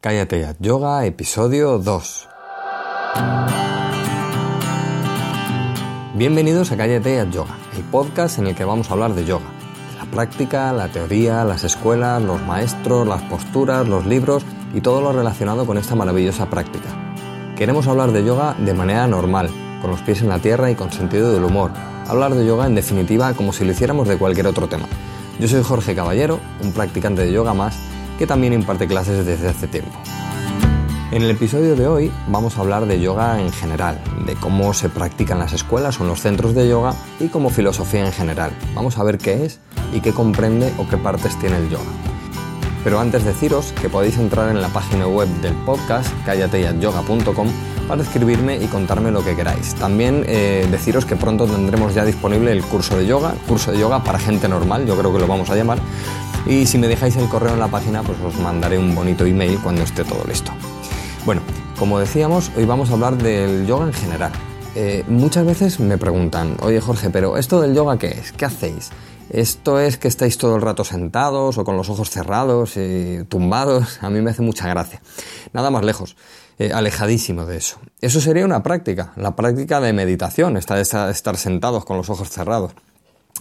Cállate ya, Yoga, episodio 2. Bienvenidos a Cállate ya, Yoga, el podcast en el que vamos a hablar de yoga. La práctica, la teoría, las escuelas, los maestros, las posturas, los libros y todo lo relacionado con esta maravillosa práctica. Queremos hablar de yoga de manera normal, con los pies en la tierra y con sentido del humor. Hablar de yoga en definitiva como si lo hiciéramos de cualquier otro tema. Yo soy Jorge Caballero, un practicante de yoga más que también imparte clases desde hace tiempo. En el episodio de hoy vamos a hablar de yoga en general, de cómo se practica en las escuelas o en los centros de yoga y como filosofía en general. Vamos a ver qué es y qué comprende o qué partes tiene el yoga. Pero antes deciros que podéis entrar en la página web del podcast, callateyayoga.com, para escribirme y contarme lo que queráis. También eh, deciros que pronto tendremos ya disponible el curso de yoga, curso de yoga para gente normal, yo creo que lo vamos a llamar, y si me dejáis el correo en la página, pues os mandaré un bonito email cuando esté todo listo. Bueno, como decíamos, hoy vamos a hablar del yoga en general. Eh, muchas veces me preguntan, oye Jorge, pero ¿esto del yoga qué es? ¿Qué hacéis? ¿Esto es que estáis todo el rato sentados o con los ojos cerrados y tumbados? A mí me hace mucha gracia. Nada más lejos, eh, alejadísimo de eso. Eso sería una práctica, la práctica de meditación, estar, estar sentados con los ojos cerrados.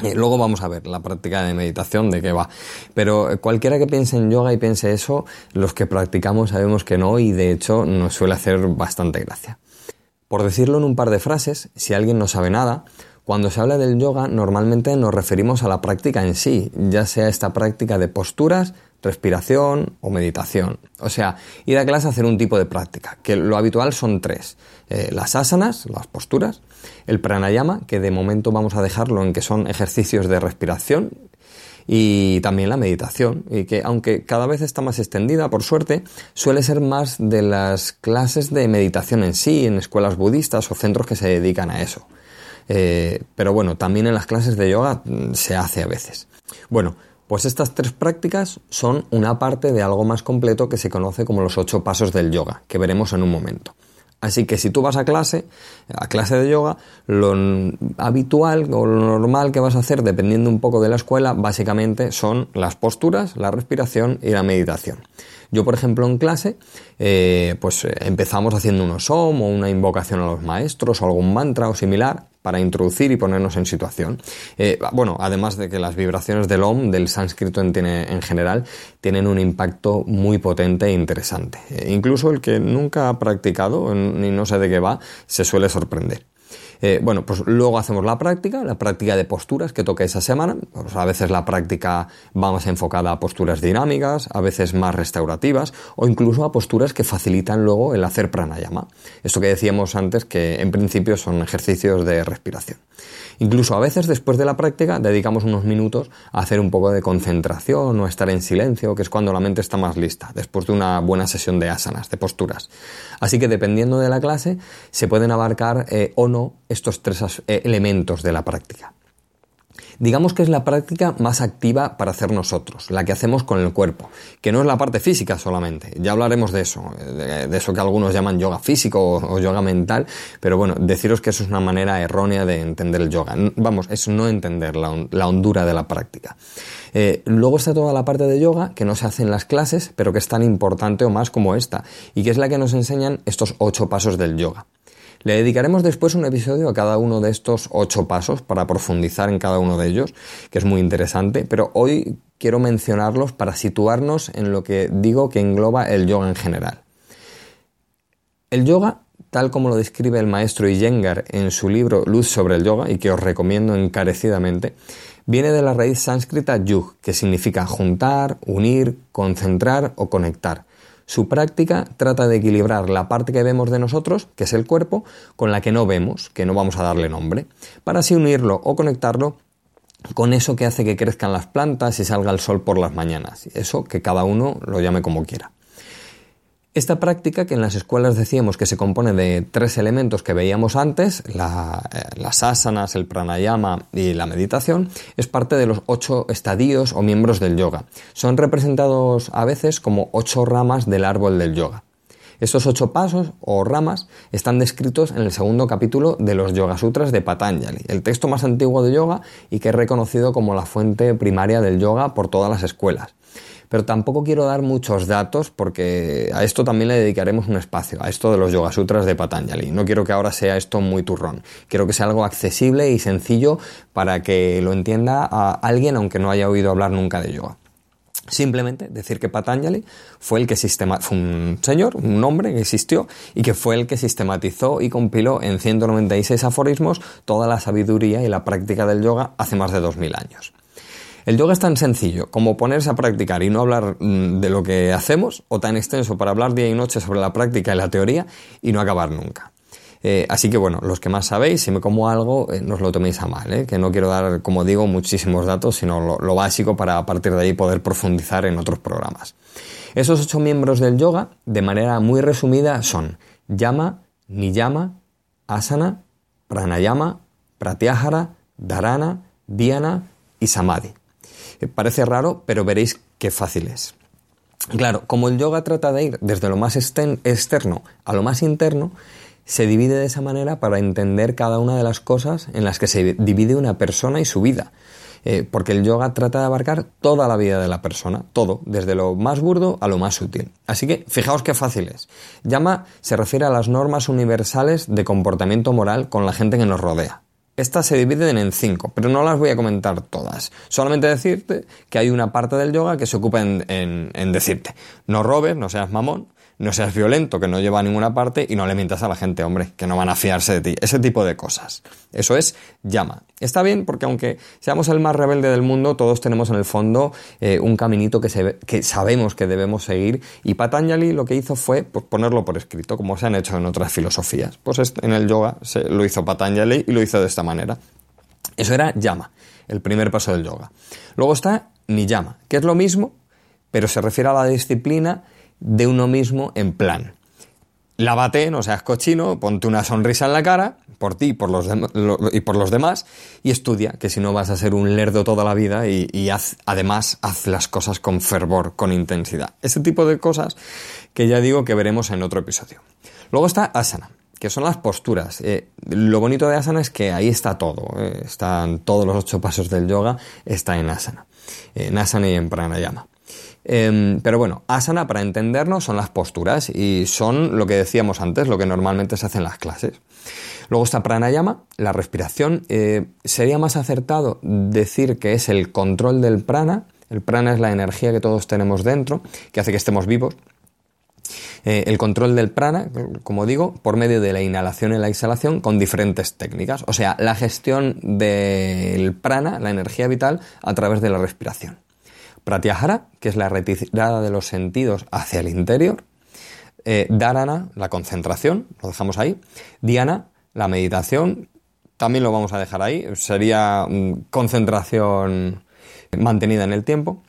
Eh, luego vamos a ver la práctica de meditación de qué va. Pero eh, cualquiera que piense en yoga y piense eso, los que practicamos sabemos que no y de hecho nos suele hacer bastante gracia. Por decirlo en un par de frases, si alguien no sabe nada, cuando se habla del yoga normalmente nos referimos a la práctica en sí, ya sea esta práctica de posturas, respiración o meditación. O sea, ir a clase a hacer un tipo de práctica, que lo habitual son tres. Eh, las asanas, las posturas, el pranayama, que de momento vamos a dejarlo en que son ejercicios de respiración, y también la meditación, y que aunque cada vez está más extendida, por suerte, suele ser más de las clases de meditación en sí, en escuelas budistas o centros que se dedican a eso. Eh, pero bueno, también en las clases de yoga mm, se hace a veces. Bueno, pues estas tres prácticas son una parte de algo más completo que se conoce como los ocho pasos del yoga, que veremos en un momento. Así que si tú vas a clase, a clase de yoga, lo habitual o lo normal que vas a hacer, dependiendo un poco de la escuela, básicamente son las posturas, la respiración y la meditación. Yo, por ejemplo, en clase, eh, pues eh, empezamos haciendo un som o una invocación a los maestros o algún mantra o similar para introducir y ponernos en situación. Eh, bueno, además de que las vibraciones del OM, del sánscrito en, en general, tienen un impacto muy potente e interesante. incluso el que nunca ha practicado ni no sé de qué va, se suele sorprender. Eh, bueno, pues luego hacemos la práctica, la práctica de posturas que toque esa semana. Pues a veces la práctica va más enfocada a posturas dinámicas, a veces más restaurativas o incluso a posturas que facilitan luego el hacer pranayama. Esto que decíamos antes que en principio son ejercicios de respiración. Incluso a veces después de la práctica dedicamos unos minutos a hacer un poco de concentración o a estar en silencio, que es cuando la mente está más lista, después de una buena sesión de asanas, de posturas. Así que dependiendo de la clase se pueden abarcar eh, o no estos tres eh, elementos de la práctica. Digamos que es la práctica más activa para hacer nosotros, la que hacemos con el cuerpo, que no es la parte física solamente, ya hablaremos de eso, de, eso que algunos llaman yoga físico o, yoga mental, pero bueno, deciros que eso es una manera errónea de entender el yoga. Vamos, es no entender la, hondura de la práctica. Eh, luego está toda la parte de yoga que no se hace en las clases, pero que es tan importante o más como esta, y que es la que nos enseñan estos ocho pasos del yoga. Le dedicaremos después un episodio a cada uno de estos ocho pasos para profundizar en cada uno de ellos, que es muy interesante, pero hoy quiero mencionarlos para situarnos en lo que digo que engloba el yoga en general. El yoga, tal como lo describe el maestro Iyengar en su libro Luz sobre el yoga, y que os recomiendo encarecidamente, viene de la raíz sánscrita yug, que significa juntar, unir, concentrar o conectar. Su práctica trata de equilibrar la parte que vemos de nosotros, que es el cuerpo, con la que no vemos, que no vamos a darle nombre, para así unirlo o conectarlo con eso que hace que crezcan las plantas y salga el sol por las mañanas. Eso que cada uno lo llame como quiera. Esta práctica, que en las escuelas decíamos que se compone de tres elementos que veíamos antes, eh, las asanas, el pranayama y la meditación, es parte de los ocho estadios o miembros del yoga. Son representados a veces como ocho ramas del árbol del yoga. Estos ocho pasos o ramas están descritos en el segundo capítulo de los Yoga Sutras de Patanjali, el texto más antiguo de yoga y que es reconocido como la fuente primaria del yoga por todas las escuelas. Pero tampoco quiero dar muchos datos porque a esto también le dedicaremos un espacio, a esto de los Yoga Sutras de Patanjali. No quiero que ahora sea esto muy turrón, quiero que sea algo accesible y sencillo para que lo entienda alguien aunque no haya oído hablar nunca de yoga. Simplemente decir que Patanjali fue el que sistematizó, fue un señor, un hombre que existió y que fue el que sistematizó y compiló en 196 aforismos toda la sabiduría y la práctica del yoga hace más de 2000 años. El yoga es tan sencillo como ponerse a practicar y no hablar mm, de lo que hacemos, o tan extenso para hablar día y noche sobre la práctica y la teoría y no acabar nunca. Eh, así que bueno, los que más sabéis, si me como algo, eh, no os lo toméis a mal, eh, que no quiero dar, como digo, muchísimos datos, sino lo, básico para a partir de ahí poder profundizar en otros programas. Esos ocho miembros del yoga, de manera muy resumida, son Yama, Niyama, Asana, Pranayama, Pratyahara, Dharana, Dhyana y Samadhi. Parece raro, pero veréis qué fácil es. Claro, como el yoga trata de ir desde lo más externo a lo más interno, se divide de esa manera para entender cada una de las cosas en las que se divide una persona y su vida. Eh, porque el yoga trata de abarcar toda la vida de la persona, todo, desde lo más burdo a lo más útil. Así que fijaos qué fácil es. Yama se refiere a las normas universales de comportamiento moral con la gente que nos rodea. Estas se dividen en cinco, pero no las voy a comentar todas. Solamente decirte que hay una parte del yoga que se ocupa en, en decirte, no robes, no seas mamón, no seas violento, que no lleva a ninguna parte, y no le mientas a la gente, hombre, que no van a fiarse de ti. Ese tipo de cosas. Eso es llama. Está bien porque aunque seamos el más rebelde del mundo, todos tenemos en el fondo eh, un caminito que, se, que sabemos que debemos seguir, y Patanjali lo que hizo fue pues, ponerlo por escrito, como se han hecho en otras filosofías. Pues en el yoga se, lo hizo Patanjali y lo hizo de esta manera. Eso era llama, el primer paso del yoga. Luego está niyama, que es lo mismo, pero se refiere a la disciplina de uno mismo en plan. Lávate, no seas cochino, ponte una sonrisa en la cara, por ti y por los, y por los demás, y estudia, que si no vas a ser un lerdo toda la vida y, haz, además haz las cosas con fervor, con intensidad. Ese tipo de cosas que ya digo que veremos en otro episodio. Luego está asana, que son las posturas. Eh, lo bonito de asana es que ahí está todo, eh, están todos los ocho pasos del yoga, está en asana, en asana y en pranayama. Em, pero bueno, asana, para entendernos, son las posturas y son lo que decíamos antes, lo que normalmente se hace en las clases. Luego está pranayama, la respiración. Eh, sería más acertado decir que es el control del prana. El prana es la energía que todos tenemos dentro, que hace que estemos vivos. Eh, el control del prana, como digo, por medio de la inhalación y la exhalación con diferentes técnicas. O sea, la gestión del prana, la energía vital, a través de la respiración. Pratyahara, que es la retirada de los sentidos hacia el interior. Eh, dharana, la concentración, lo dejamos ahí. Dhyana, la meditación, también lo vamos a dejar ahí. Sería concentración mantenida en el tiempo.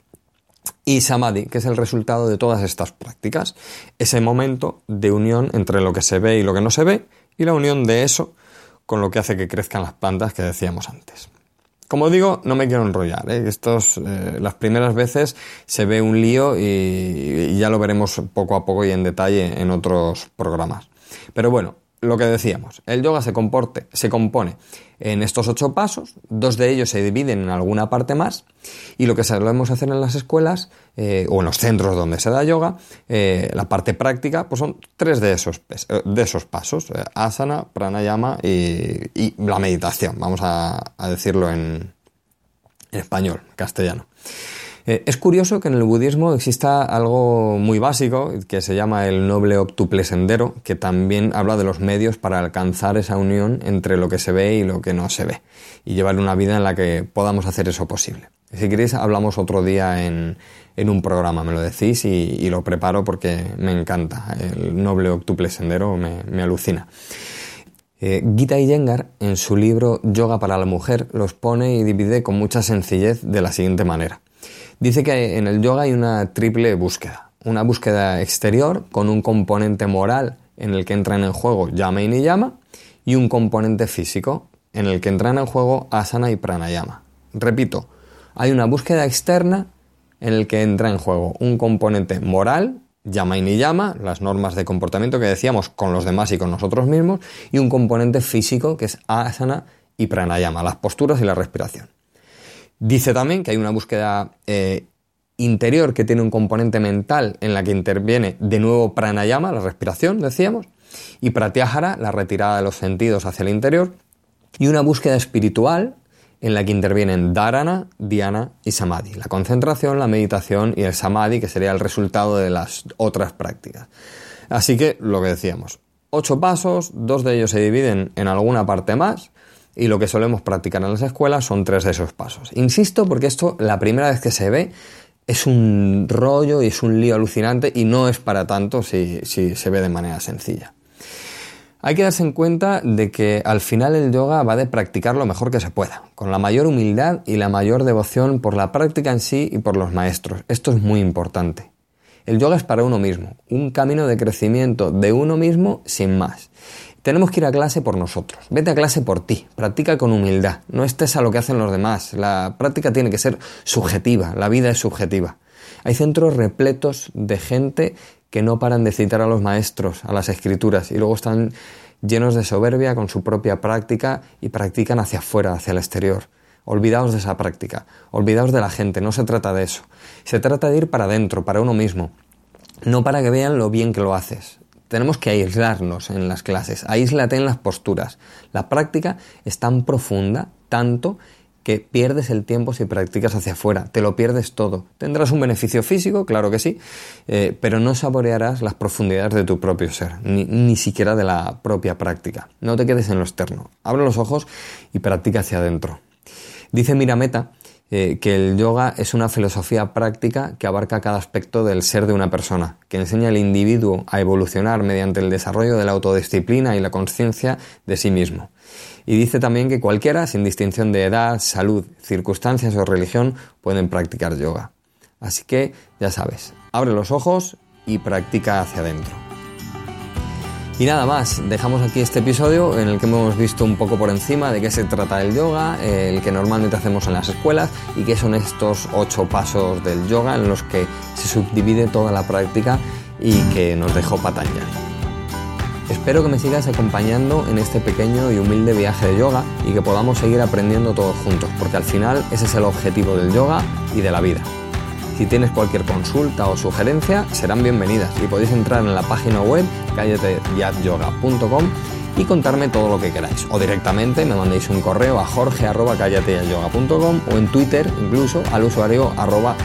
Y samadhi, que es el resultado de todas estas prácticas. Ese momento de unión entre lo que se ve y lo que no se ve, y la unión de eso con lo que hace que crezcan las plantas que decíamos antes. Como digo, no me quiero enrollar. ¿eh? Estos, eh, las primeras veces se ve un lío y, ya lo veremos poco a poco y en detalle en otros programas. Pero bueno, lo que decíamos, el yoga se, comporte, se compone en estos ocho pasos, dos de ellos se dividen en alguna parte más, y lo que solemos hacer en las escuelas eh, o en los centros donde se da yoga, eh, la parte práctica, pues son tres de esos, eh, de esos pasos, asana, pranayama y, y, la meditación, vamos a, a decirlo en, en español, castellano. Eh, es curioso que en el budismo exista algo muy básico que se llama el noble octuple sendero, que también habla de los medios para alcanzar esa unión entre lo que se ve y lo que no se ve, y llevar una vida en la que podamos hacer eso posible. Si queréis, hablamos otro día en, un programa, me lo decís y, lo preparo porque me encanta. El noble octuple sendero me, alucina. Eh, Gita Iyengar, en su libro Yoga para la Mujer, los pone y divide con mucha sencillez de la siguiente manera. Dice que en el yoga hay una triple búsqueda. Una búsqueda exterior con un componente moral en el que entran en juego yama y niyama y un componente físico en el que entran en juego asana y pranayama. Repito, hay una búsqueda externa en el que entra en juego un componente moral, yama y niyama, las normas de comportamiento que decíamos con los demás y con nosotros mismos, y un componente físico que es asana y pranayama, las posturas y la respiración. Dice también que hay una búsqueda eh, interior que tiene un componente mental en la que interviene de nuevo pranayama, la respiración, decíamos, y pratyahara, la retirada de los sentidos hacia el interior, y una búsqueda espiritual en la que intervienen dharana, dhyana y samadhi, la concentración, la meditación y el samadhi, que sería el resultado de las otras prácticas. Así que lo que decíamos, ocho pasos, dos de ellos se dividen en alguna parte más, y lo que solemos practicar en las escuelas son tres de esos pasos. Insisto porque esto la primera vez que se ve es un rollo y es un lío alucinante y no es para tanto si, se ve de manera sencilla. Hay que darse en cuenta de que al final el yoga va de practicar lo mejor que se pueda, con la mayor humildad y la mayor devoción por la práctica en sí y por los maestros. Esto es muy importante. El yoga es para uno mismo, un camino de crecimiento de uno mismo sin más. Tenemos que ir a clase por nosotros. Vete a clase por ti. Practica con humildad. No estés a lo que hacen los demás. La práctica tiene que ser subjetiva. La vida es subjetiva. Hay centros repletos de gente que no paran de citar a los maestros, a las escrituras, y luego están llenos de soberbia con su propia práctica y practican hacia afuera, hacia el exterior. Olvidaos de esa práctica, olvidaos de la gente, no se trata de eso. Se trata de ir para adentro, para uno mismo, no para que vean lo bien que lo haces tenemos que aislarnos en las clases, aíslate en las posturas. La práctica es tan profunda, tanto, que pierdes el tiempo si practicas hacia afuera, te lo pierdes todo. Tendrás un beneficio físico, claro que sí, eh, pero no saborearás las profundidades de tu propio ser, ni, ni, siquiera de la propia práctica. No te quedes en lo externo, abre los ojos y practica hacia adentro. Dice Mirameta eh, que el yoga es una filosofía práctica que abarca cada aspecto del ser de una persona, que enseña al individuo a evolucionar mediante el desarrollo de la autodisciplina y la conciencia de sí mismo. Y dice también que cualquiera, sin distinción de edad, salud, circunstancias o religión, pueden practicar yoga. Así que, ya sabes, abre los ojos y practica hacia adentro. Y nada más, dejamos aquí este episodio en el que hemos visto un poco por encima de qué se trata el yoga, el que normalmente hacemos en las escuelas y qué son estos ocho pasos del yoga en los que se subdivide toda la práctica y que nos dejó Patanjali. Espero que me sigas acompañando en este pequeño y humilde viaje de yoga y que podamos seguir aprendiendo todos juntos, porque al final ese es el objetivo del yoga y de la vida. Si tienes cualquier consulta o sugerencia, serán bienvenidas y podéis entrar en la página web callateyadyoga.com y contarme todo lo que queráis. O directamente me mandéis un correo a jorge.callateyayoga.com o en Twitter incluso al usuario arroba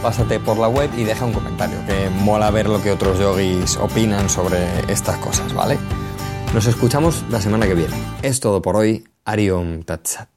Pásate por la web y deja un comentario, que mola ver lo que otros yogis opinan sobre estas cosas, ¿vale? Nos escuchamos la semana que viene. Es todo por hoy. Ariom Tatsat.